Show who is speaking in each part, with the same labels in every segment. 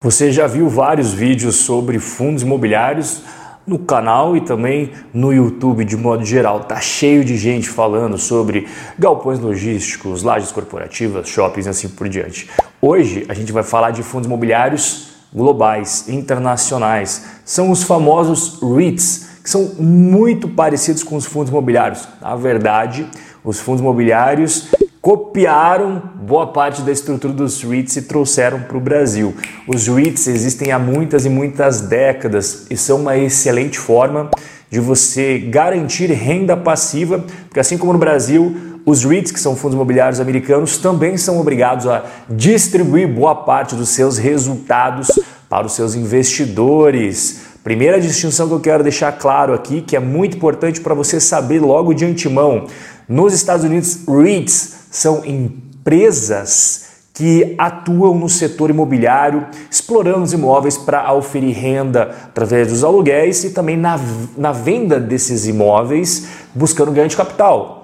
Speaker 1: Você já viu vários vídeos sobre fundos imobiliários no canal e também no YouTube de modo geral. Tá cheio de gente falando sobre galpões logísticos, lajes corporativas, shoppings e assim por diante. Hoje a gente vai falar de fundos imobiliários globais, internacionais. São os famosos REITs, que são muito parecidos com os fundos imobiliários. Na verdade, os fundos imobiliários copiaram boa parte da estrutura dos REITs e trouxeram para o Brasil. Os REITs existem há muitas e muitas décadas e são uma excelente forma de você garantir renda passiva, porque assim como no Brasil, os REITs, que são fundos imobiliários americanos, também são obrigados a distribuir boa parte dos seus resultados para os seus investidores. Primeira distinção que eu quero deixar claro aqui, que é muito importante para você saber logo de antemão. Nos Estados Unidos, REITs são empresas que atuam no setor imobiliário, explorando os imóveis para oferir renda através dos aluguéis e também na, na venda desses imóveis, buscando ganho de capital.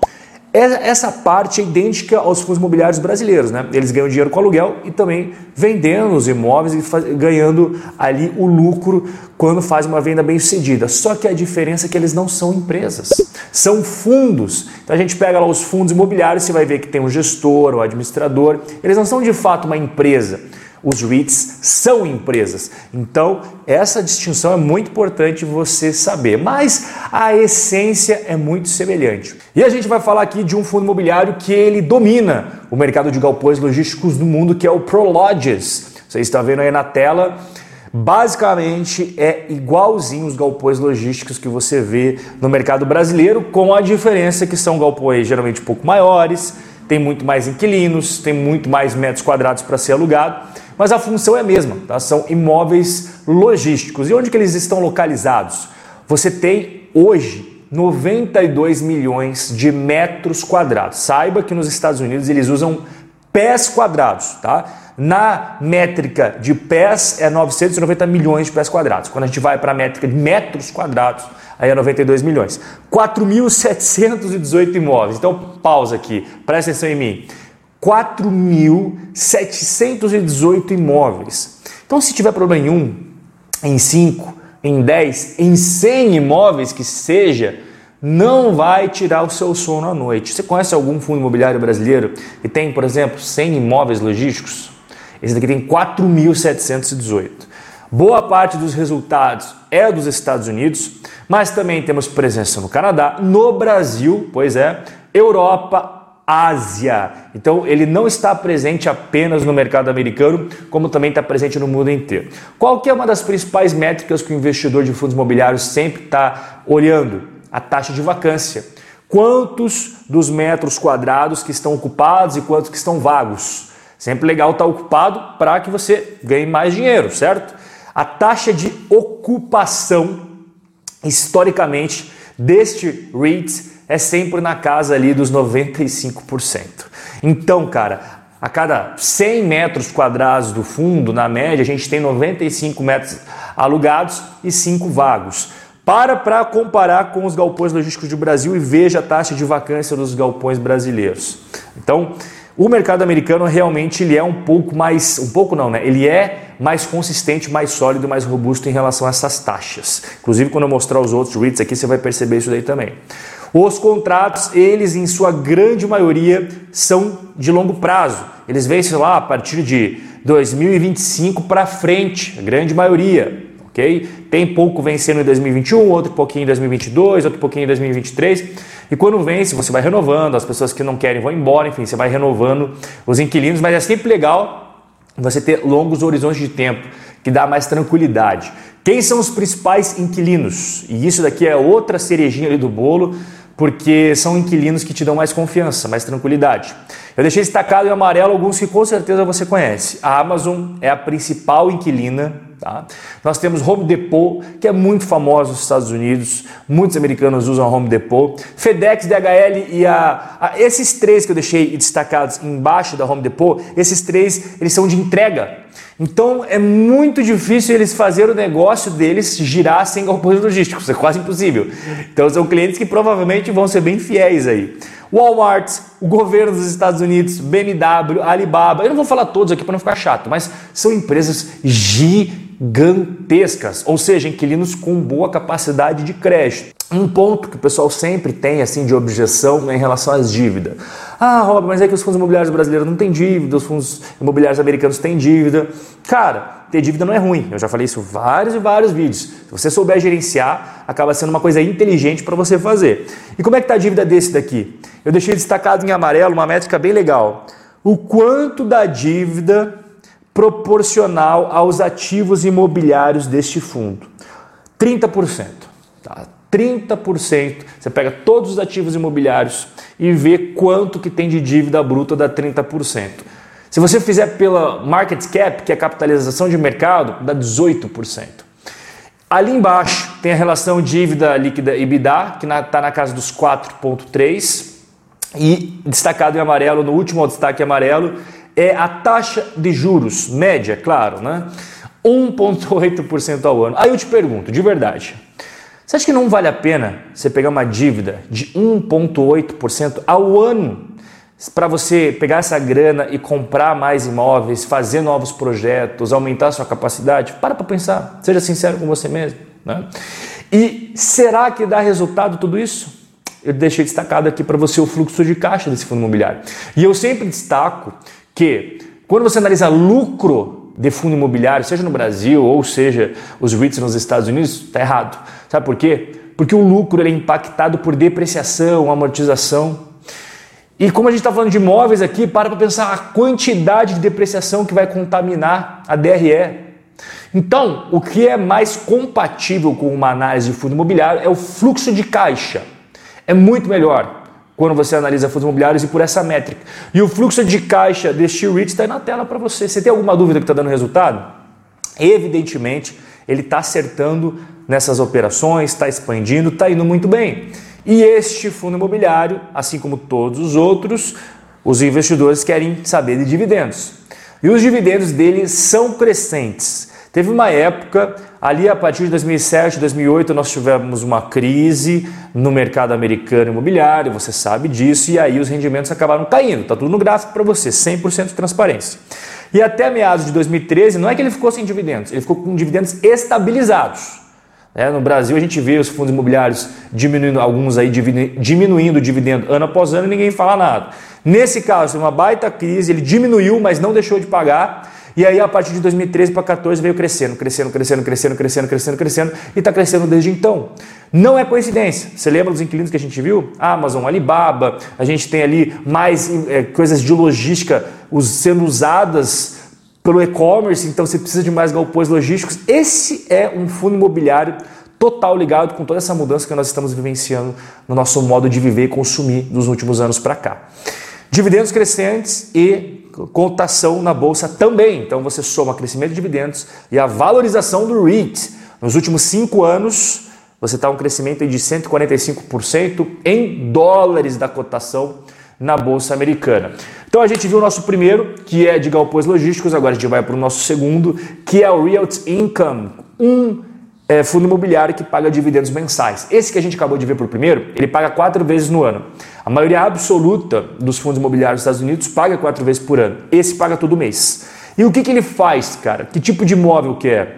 Speaker 1: Essa parte é idêntica aos fundos imobiliários brasileiros, né? Eles ganham dinheiro com aluguel e também vendendo os imóveis e ganhando ali o lucro quando faz uma venda bem sucedida. Só que a diferença é que eles não são empresas, são fundos. Então a gente pega lá os fundos imobiliários, você vai ver que tem um gestor, um administrador. Eles não são de fato uma empresa. Os REITs são empresas. Então, essa distinção é muito importante você saber, mas a essência é muito semelhante. E a gente vai falar aqui de um fundo imobiliário que ele domina o mercado de galpões logísticos do mundo, que é o Prologis. Você está vendo aí na tela. Basicamente é igualzinho os galpões logísticos que você vê no mercado brasileiro, com a diferença que são galpões geralmente um pouco maiores, tem muito mais inquilinos, tem muito mais metros quadrados para ser alugado mas a função é a mesma, tá? são imóveis logísticos. E onde que eles estão localizados? Você tem hoje 92 milhões de metros quadrados. Saiba que nos Estados Unidos eles usam pés quadrados, tá? Na métrica de pés é 990 milhões de pés quadrados. Quando a gente vai para a métrica de metros quadrados, aí é 92 milhões. 4.718 imóveis. Então pausa aqui, presta atenção em mim. 4.718 imóveis. Então, se tiver problema em um, em 5, em 10, em 100 imóveis que seja, não vai tirar o seu sono à noite. Você conhece algum fundo imobiliário brasileiro que tem, por exemplo, 100 imóveis logísticos? Esse daqui tem 4.718. Boa parte dos resultados é dos Estados Unidos, mas também temos presença no Canadá, no Brasil, pois é, Europa, Ásia. Então ele não está presente apenas no mercado americano, como também está presente no mundo inteiro. Qual que é uma das principais métricas que o investidor de fundos imobiliários sempre está olhando? A taxa de vacância. Quantos dos metros quadrados que estão ocupados e quantos que estão vagos? Sempre legal estar ocupado para que você ganhe mais dinheiro, certo? A taxa de ocupação, historicamente, deste REIT é sempre na casa ali dos 95%. Então, cara, a cada 100 metros quadrados do fundo, na média, a gente tem 95 metros alugados e 5 vagos. Para para comparar com os galpões logísticos do Brasil e veja a taxa de vacância dos galpões brasileiros. Então, o mercado americano realmente ele é um pouco mais, um pouco não, né? Ele é mais consistente, mais sólido, mais robusto em relação a essas taxas. Inclusive, quando eu mostrar os outros REITs aqui, você vai perceber isso daí também. Os contratos, eles em sua grande maioria são de longo prazo. Eles vencem lá a partir de 2025 para frente, a grande maioria, ok? Tem pouco vencendo em 2021, outro pouquinho em 2022, outro pouquinho em 2023. E quando vence, você vai renovando, as pessoas que não querem vão embora, enfim, você vai renovando os inquilinos, mas é sempre legal você ter longos horizontes de tempo, que dá mais tranquilidade. Quem são os principais inquilinos? E isso daqui é outra cerejinha ali do bolo porque são inquilinos que te dão mais confiança, mais tranquilidade. Eu deixei destacado em amarelo alguns que com certeza você conhece. A Amazon é a principal inquilina. Tá? Nós temos Home Depot, que é muito famoso nos Estados Unidos, muitos americanos usam Home Depot. FedEx, DHL e a, a, esses três que eu deixei destacados embaixo da Home Depot, esses três eles são de entrega. Então é muito difícil eles fazer o negócio deles girar sem galpões logísticos, é quase impossível. Então são clientes que provavelmente vão ser bem fiéis aí. Walmart, o governo dos Estados Unidos, BMW, Alibaba. Eu não vou falar todos aqui para não ficar chato, mas são empresas gigantescas, ou seja, inquilinos com boa capacidade de crédito. Um ponto que o pessoal sempre tem assim de objeção é em relação às dívidas. Ah, Rob, mas é que os fundos imobiliários brasileiros não têm dívida, os fundos imobiliários americanos têm dívida. Cara, ter dívida não é ruim. Eu já falei isso vários e vários vídeos. Se você souber gerenciar, acaba sendo uma coisa inteligente para você fazer. E como é que está a dívida desse daqui? Eu deixei destacado em amarelo uma métrica bem legal. O quanto da dívida proporcional aos ativos imobiliários deste fundo? 30%. Tá? 30%. Você pega todos os ativos imobiliários e vê quanto que tem de dívida bruta da 30%. Se você fizer pela market cap, que é a capitalização de mercado, dá 18%. Ali embaixo tem a relação dívida líquida EBITDA, que está na casa dos 4,3%. E destacado em amarelo, no último destaque amarelo, é a taxa de juros média, claro, né? 1,8% ao ano. Aí eu te pergunto, de verdade, você acha que não vale a pena você pegar uma dívida de 1,8% ao ano para você pegar essa grana e comprar mais imóveis, fazer novos projetos, aumentar sua capacidade? Para para pensar, seja sincero com você mesmo. Né? E será que dá resultado tudo isso? Eu deixei destacado aqui para você o fluxo de caixa desse fundo imobiliário. E eu sempre destaco que quando você analisa lucro de fundo imobiliário, seja no Brasil ou seja os REITs nos Estados Unidos, está errado. Sabe por quê? Porque o lucro é impactado por depreciação, amortização. E como a gente está falando de imóveis aqui, para para pensar a quantidade de depreciação que vai contaminar a DRE. Então, o que é mais compatível com uma análise de fundo imobiliário é o fluxo de caixa. É muito melhor quando você analisa fundos imobiliários e por essa métrica. E o fluxo de caixa deste REIT está aí na tela para você. Você tem alguma dúvida que está dando resultado? Evidentemente, ele está acertando nessas operações, está expandindo, está indo muito bem. E este fundo imobiliário, assim como todos os outros, os investidores querem saber de dividendos. E os dividendos dele são crescentes. Teve uma época, ali a partir de 2007, 2008, nós tivemos uma crise no mercado americano imobiliário, você sabe disso, e aí os rendimentos acabaram caindo. Está tudo no gráfico para você, 100% de transparência. E até meados de 2013, não é que ele ficou sem dividendos, ele ficou com dividendos estabilizados. É, no Brasil a gente vê os fundos imobiliários diminuindo, alguns aí diminuindo o dividendo ano após ano e ninguém fala nada. Nesse caso, uma baita crise, ele diminuiu, mas não deixou de pagar. E aí, a partir de 2013 para 2014, veio crescendo, crescendo, crescendo, crescendo, crescendo, crescendo, crescendo e está crescendo desde então. Não é coincidência. Você lembra dos inquilinos que a gente viu? Amazon, Alibaba, a gente tem ali mais é, coisas de logística sendo usadas pelo e-commerce, então você precisa de mais galpões logísticos. Esse é um fundo imobiliário total ligado com toda essa mudança que nós estamos vivenciando no nosso modo de viver e consumir dos últimos anos para cá. Dividendos crescentes e cotação na bolsa também. Então você soma crescimento de dividendos e a valorização do REIT. Nos últimos cinco anos, você está um crescimento de 145% em dólares da cotação na bolsa americana. Então a gente viu o nosso primeiro, que é de galpões logísticos, agora a gente vai para o nosso segundo, que é o Realty Income, um é, fundo imobiliário que paga dividendos mensais. Esse que a gente acabou de ver por primeiro, ele paga quatro vezes no ano. A maioria absoluta dos fundos imobiliários dos Estados Unidos paga quatro vezes por ano. Esse paga todo mês. E o que, que ele faz, cara? Que tipo de imóvel que é?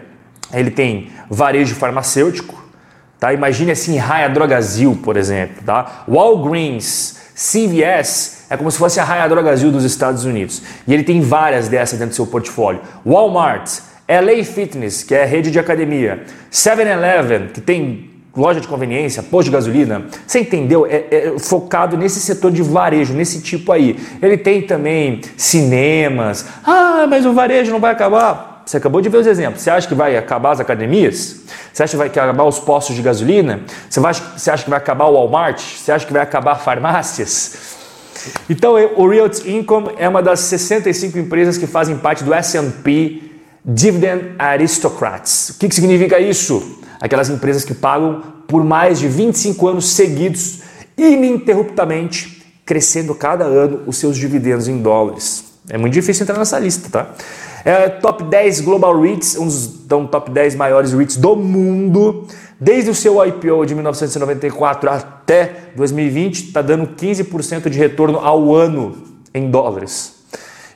Speaker 1: Ele tem varejo farmacêutico, tá? Imagine assim, Raia Drogazil, por exemplo, tá? Walgreens, CVS é como se fosse a Raia Drogazil dos Estados Unidos. E ele tem várias dessas dentro do seu portfólio. Walmart, LA Fitness, que é rede de academia, 7-Eleven, que tem loja de conveniência, posto de gasolina, você entendeu? É, é, focado nesse setor de varejo, nesse tipo aí. Ele tem também cinemas. Ah, mas o varejo não vai acabar. Você acabou de ver os exemplos. Você acha que vai acabar as academias? Você acha que vai acabar os postos de gasolina? Você, vai, você acha que vai acabar o Walmart? Você acha que vai acabar farmácias? Então, o Realty Income é uma das 65 empresas que fazem parte do S&P Dividend Aristocrats. O que, que significa isso? Aquelas empresas que pagam por mais de 25 anos seguidos, ininterruptamente, crescendo cada ano os seus dividendos em dólares. É muito difícil entrar nessa lista, tá? É, top 10 Global REITs, um dos então, top 10 maiores REITs do mundo. Desde o seu IPO de 1994 até 2020, está dando 15% de retorno ao ano em dólares.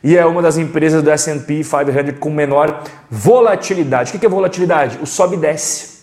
Speaker 1: E é uma das empresas do S&P 500 com menor volatilidade. O que é volatilidade? O sobe e desce.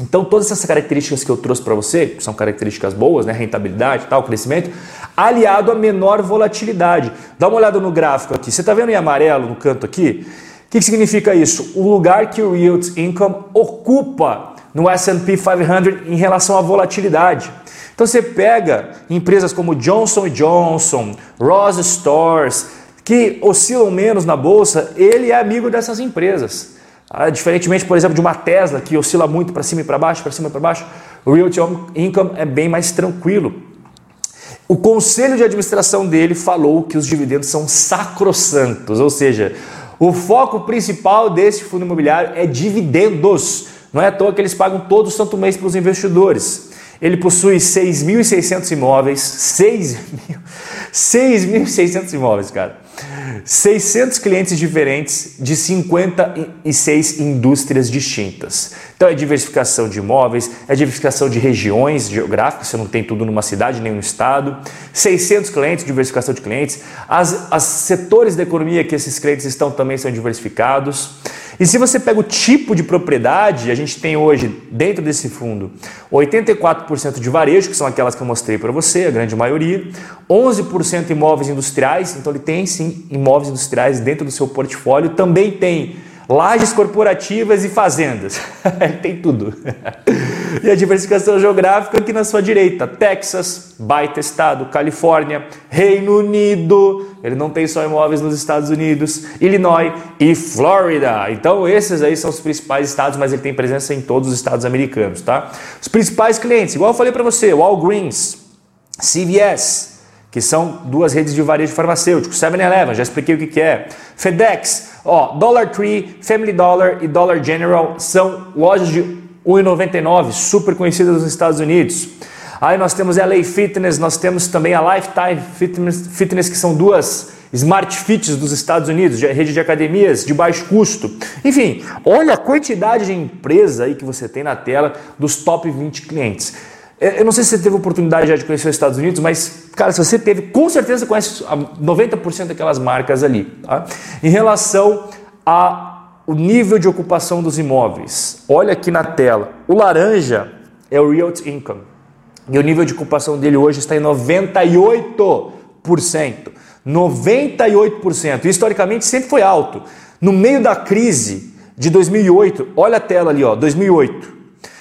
Speaker 1: Então, todas essas características que eu trouxe para você, que são características boas, né? rentabilidade, tal, crescimento, aliado a menor volatilidade. Dá uma olhada no gráfico aqui. Você está vendo em amarelo no canto aqui? O que, que significa isso? O lugar que o Yield Income ocupa no S&P 500 em relação à volatilidade. Então você pega empresas como Johnson Johnson, Ross Stores, que oscilam menos na bolsa, ele é amigo dessas empresas. Ah, diferentemente, por exemplo, de uma Tesla que oscila muito para cima e para baixo, para cima e para baixo, o Real Income é bem mais tranquilo. O conselho de administração dele falou que os dividendos são sacrossantos, ou seja, o foco principal desse fundo imobiliário é dividendos. Não é à toa que eles pagam todo santo mês para os investidores. Ele possui 6.600 imóveis, 6.600 imóveis, cara. 600 clientes diferentes de 56 indústrias distintas. Então é diversificação de imóveis, é diversificação de regiões geográficas, você não tem tudo numa cidade, nem um estado. 600 clientes, diversificação de clientes. As, as setores da economia que esses clientes estão também são diversificados. E se você pega o tipo de propriedade, a gente tem hoje dentro desse fundo 84% de varejo, que são aquelas que eu mostrei para você, a grande maioria, 11% imóveis industriais, então ele tem sim imóveis industriais dentro do seu portfólio, também tem lajes corporativas e fazendas. Tem tudo. e a diversificação geográfica aqui na sua direita: Texas, baita estado, Califórnia, Reino Unido. Ele não tem só imóveis nos Estados Unidos, Illinois e Flórida. Então, esses aí são os principais estados, mas ele tem presença em todos os estados americanos, tá? Os principais clientes, igual eu falei para você: Walgreens, CVS, que são duas redes de varejo farmacêutico. 7-Eleven, já expliquei o que, que é. FedEx, ó, Dollar Tree, Family Dollar e Dollar General são lojas de 1,99, super conhecidas nos Estados Unidos. Aí nós temos a LA Fitness, nós temos também a Lifetime Fitness, Fitness que são duas Smart Fits dos Estados Unidos, de rede de academias de baixo custo. Enfim, olha a quantidade de empresa aí que você tem na tela dos top 20 clientes. Eu não sei se você teve oportunidade já de conhecer os Estados Unidos, mas, cara, se você teve, com certeza conhece 90% daquelas marcas ali. Tá? Em relação ao nível de ocupação dos imóveis, olha aqui na tela. O laranja é o Real Income. E o nível de ocupação dele hoje está em 98%. 98%. E, historicamente sempre foi alto. No meio da crise de 2008, olha a tela ali, ó, 2008.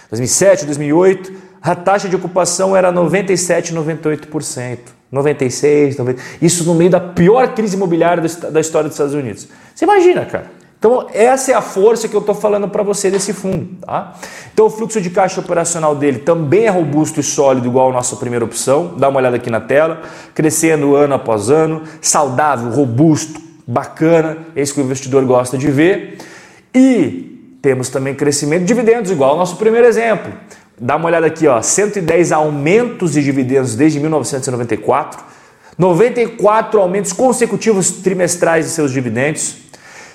Speaker 1: 2007, 2008 a taxa de ocupação era 97, 98%. 96, 90. Isso no meio da pior crise imobiliária da história dos Estados Unidos. Você imagina, cara. Então, essa é a força que eu estou falando para você desse fundo. Tá? Então, o fluxo de caixa operacional dele também é robusto e sólido, igual a nossa primeira opção. Dá uma olhada aqui na tela. Crescendo ano após ano, saudável, robusto, bacana. É isso que o investidor gosta de ver. E temos também crescimento de dividendos, igual ao nosso primeiro exemplo. Dá uma olhada aqui, ó, 110 aumentos de dividendos desde 1994, 94 aumentos consecutivos trimestrais de seus dividendos,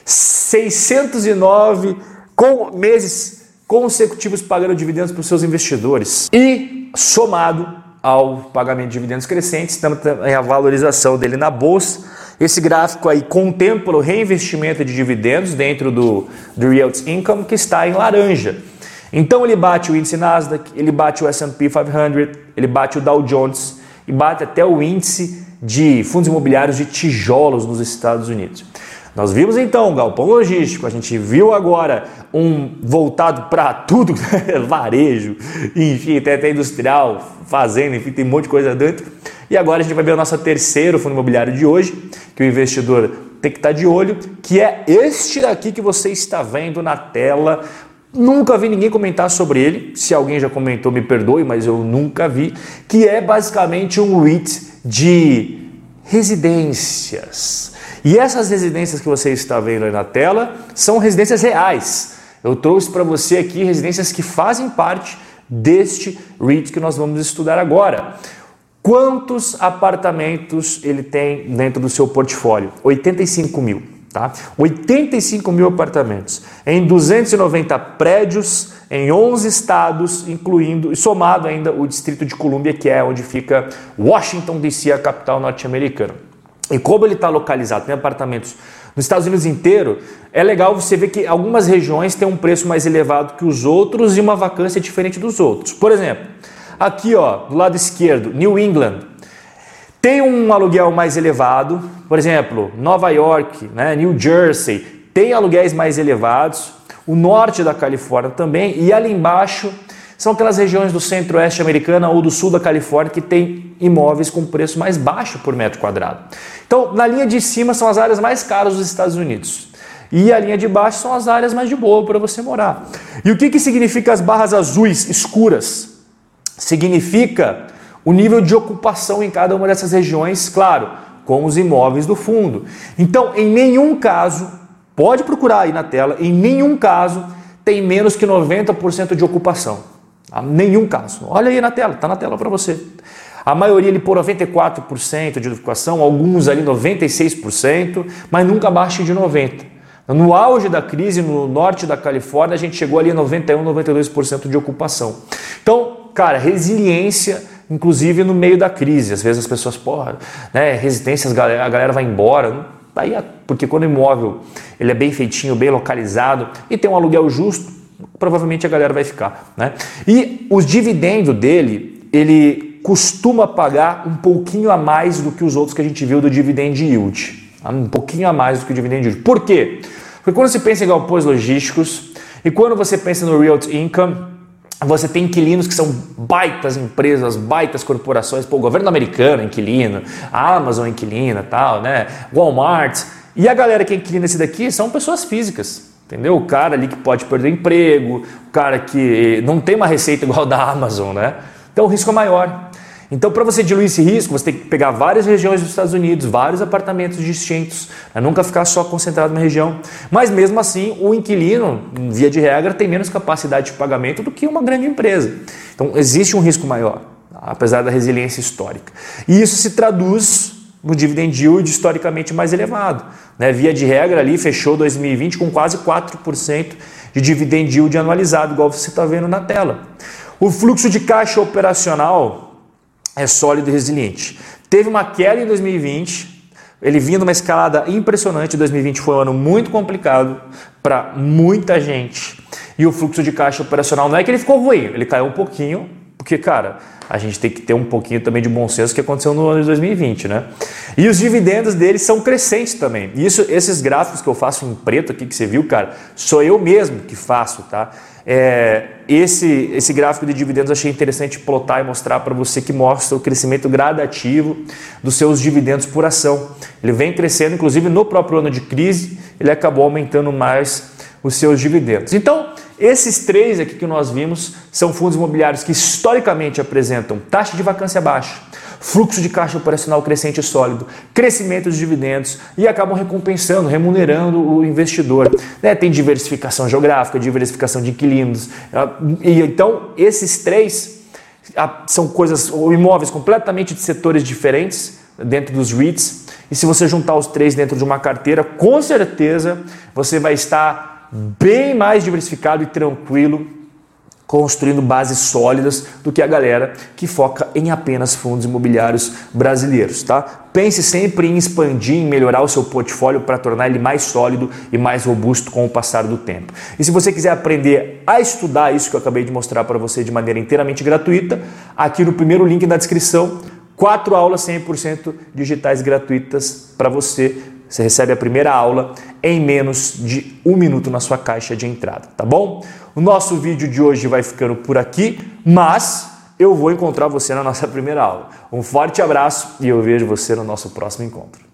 Speaker 1: 609 com meses consecutivos pagando dividendos para os seus investidores. E somado ao pagamento de dividendos crescentes, em a valorização dele na bolsa. Esse gráfico aí contempla o reinvestimento de dividendos dentro do, do Real Income, que está em laranja. Então ele bate o índice Nasdaq, ele bate o S&P 500, ele bate o Dow Jones e bate até o índice de fundos imobiliários de tijolos nos Estados Unidos. Nós vimos então um galpão logístico, a gente viu agora um voltado para tudo, varejo, enfim, até, até industrial, fazenda, enfim, tem um monte de coisa dentro. E agora a gente vai ver o nosso terceiro fundo imobiliário de hoje, que o investidor tem que estar de olho, que é este daqui que você está vendo na tela, Nunca vi ninguém comentar sobre ele. Se alguém já comentou, me perdoe, mas eu nunca vi. Que é basicamente um REIT de residências. E essas residências que você está vendo aí na tela são residências reais. Eu trouxe para você aqui residências que fazem parte deste REIT que nós vamos estudar agora. Quantos apartamentos ele tem dentro do seu portfólio? 85 mil. Tá? 85 mil apartamentos em 290 prédios em 11 estados, incluindo e somado ainda o Distrito de Colômbia, que é onde fica Washington DC, a capital norte-americana. E como ele está localizado, tem apartamentos nos Estados Unidos inteiro, é legal você ver que algumas regiões têm um preço mais elevado que os outros e uma vacância diferente dos outros. Por exemplo, aqui ó, do lado esquerdo, New England, tem um aluguel mais elevado, por exemplo, Nova York, né, New Jersey, tem aluguéis mais elevados, o norte da Califórnia também, e ali embaixo são aquelas regiões do centro-oeste americana ou do sul da Califórnia que tem imóveis com preço mais baixo por metro quadrado. Então, na linha de cima são as áreas mais caras dos Estados Unidos. E a linha de baixo são as áreas mais de boa para você morar. E o que, que significa as barras azuis escuras? Significa o nível de ocupação em cada uma dessas regiões, claro, com os imóveis do fundo. Então, em nenhum caso, pode procurar aí na tela, em nenhum caso tem menos que 90% de ocupação. Tá? Nenhum caso. Olha aí na tela, está na tela para você. A maioria ali por 94% de ocupação, alguns ali 96%, mas nunca abaixo de 90%. No auge da crise no norte da Califórnia, a gente chegou ali a 91, 92% de ocupação. Então, cara, resiliência, inclusive no meio da crise. Às vezes as pessoas, porra, né, resistência, a galera vai embora. Daí, porque quando o imóvel ele é bem feitinho, bem localizado e tem um aluguel justo, provavelmente a galera vai ficar. Né? E os dividendos dele, ele costuma pagar um pouquinho a mais do que os outros que a gente viu do dividend yield. Tá? Um pouquinho a mais do que o dividend yield. Por quê? Porque quando você pensa em galpões logísticos e quando você pensa no real income, você tem inquilinos que são baitas empresas, baitas corporações, pô, o governo americano é inquilino, a Amazon é inquilina, tal, né? Walmart. E a galera que é inquilina esse daqui são pessoas físicas. Entendeu? O cara ali que pode perder emprego, o cara que não tem uma receita igual da Amazon, né? Então o risco é maior. Então, para você diluir esse risco, você tem que pegar várias regiões dos Estados Unidos, vários apartamentos distintos, né? nunca ficar só concentrado numa região. Mas mesmo assim, o inquilino, via de regra, tem menos capacidade de pagamento do que uma grande empresa. Então, existe um risco maior, apesar da resiliência histórica. E isso se traduz no dividend yield historicamente mais elevado. Né? Via de regra ali fechou 2020 com quase 4% de dividend yield anualizado, igual você está vendo na tela. O fluxo de caixa operacional é sólido e resiliente. Teve uma queda em 2020, ele vinha numa escalada impressionante. 2020 foi um ano muito complicado para muita gente. E o fluxo de caixa operacional não é que ele ficou ruim, ele caiu um pouquinho, porque, cara, a gente tem que ter um pouquinho também de bom senso que aconteceu no ano de 2020, né? E os dividendos deles são crescentes também. Isso, esses gráficos que eu faço em preto aqui que você viu, cara, sou eu mesmo que faço, tá? É, esse, esse gráfico de dividendos eu achei interessante plotar e mostrar para você que mostra o crescimento gradativo dos seus dividendos por ação. Ele vem crescendo, inclusive no próprio ano de crise, ele acabou aumentando mais os seus dividendos. Então, esses três aqui que nós vimos são fundos imobiliários que historicamente apresentam taxa de vacância baixa, fluxo de caixa operacional crescente e sólido, crescimento dos dividendos e acabam recompensando, remunerando o investidor. Né? Tem diversificação geográfica, diversificação de inquilinos. E, então, esses três são coisas, ou imóveis completamente de setores diferentes dentro dos REITs. E se você juntar os três dentro de uma carteira, com certeza você vai estar bem mais diversificado e tranquilo, construindo bases sólidas do que a galera que foca em apenas fundos imobiliários brasileiros, tá? Pense sempre em expandir, em melhorar o seu portfólio para tornar ele mais sólido e mais robusto com o passar do tempo. E se você quiser aprender a estudar isso que eu acabei de mostrar para você de maneira inteiramente gratuita, aqui no primeiro link na descrição, quatro aulas 100% digitais gratuitas para você você recebe a primeira aula em menos de um minuto na sua caixa de entrada, tá bom? O nosso vídeo de hoje vai ficando por aqui, mas eu vou encontrar você na nossa primeira aula. Um forte abraço e eu vejo você no nosso próximo encontro.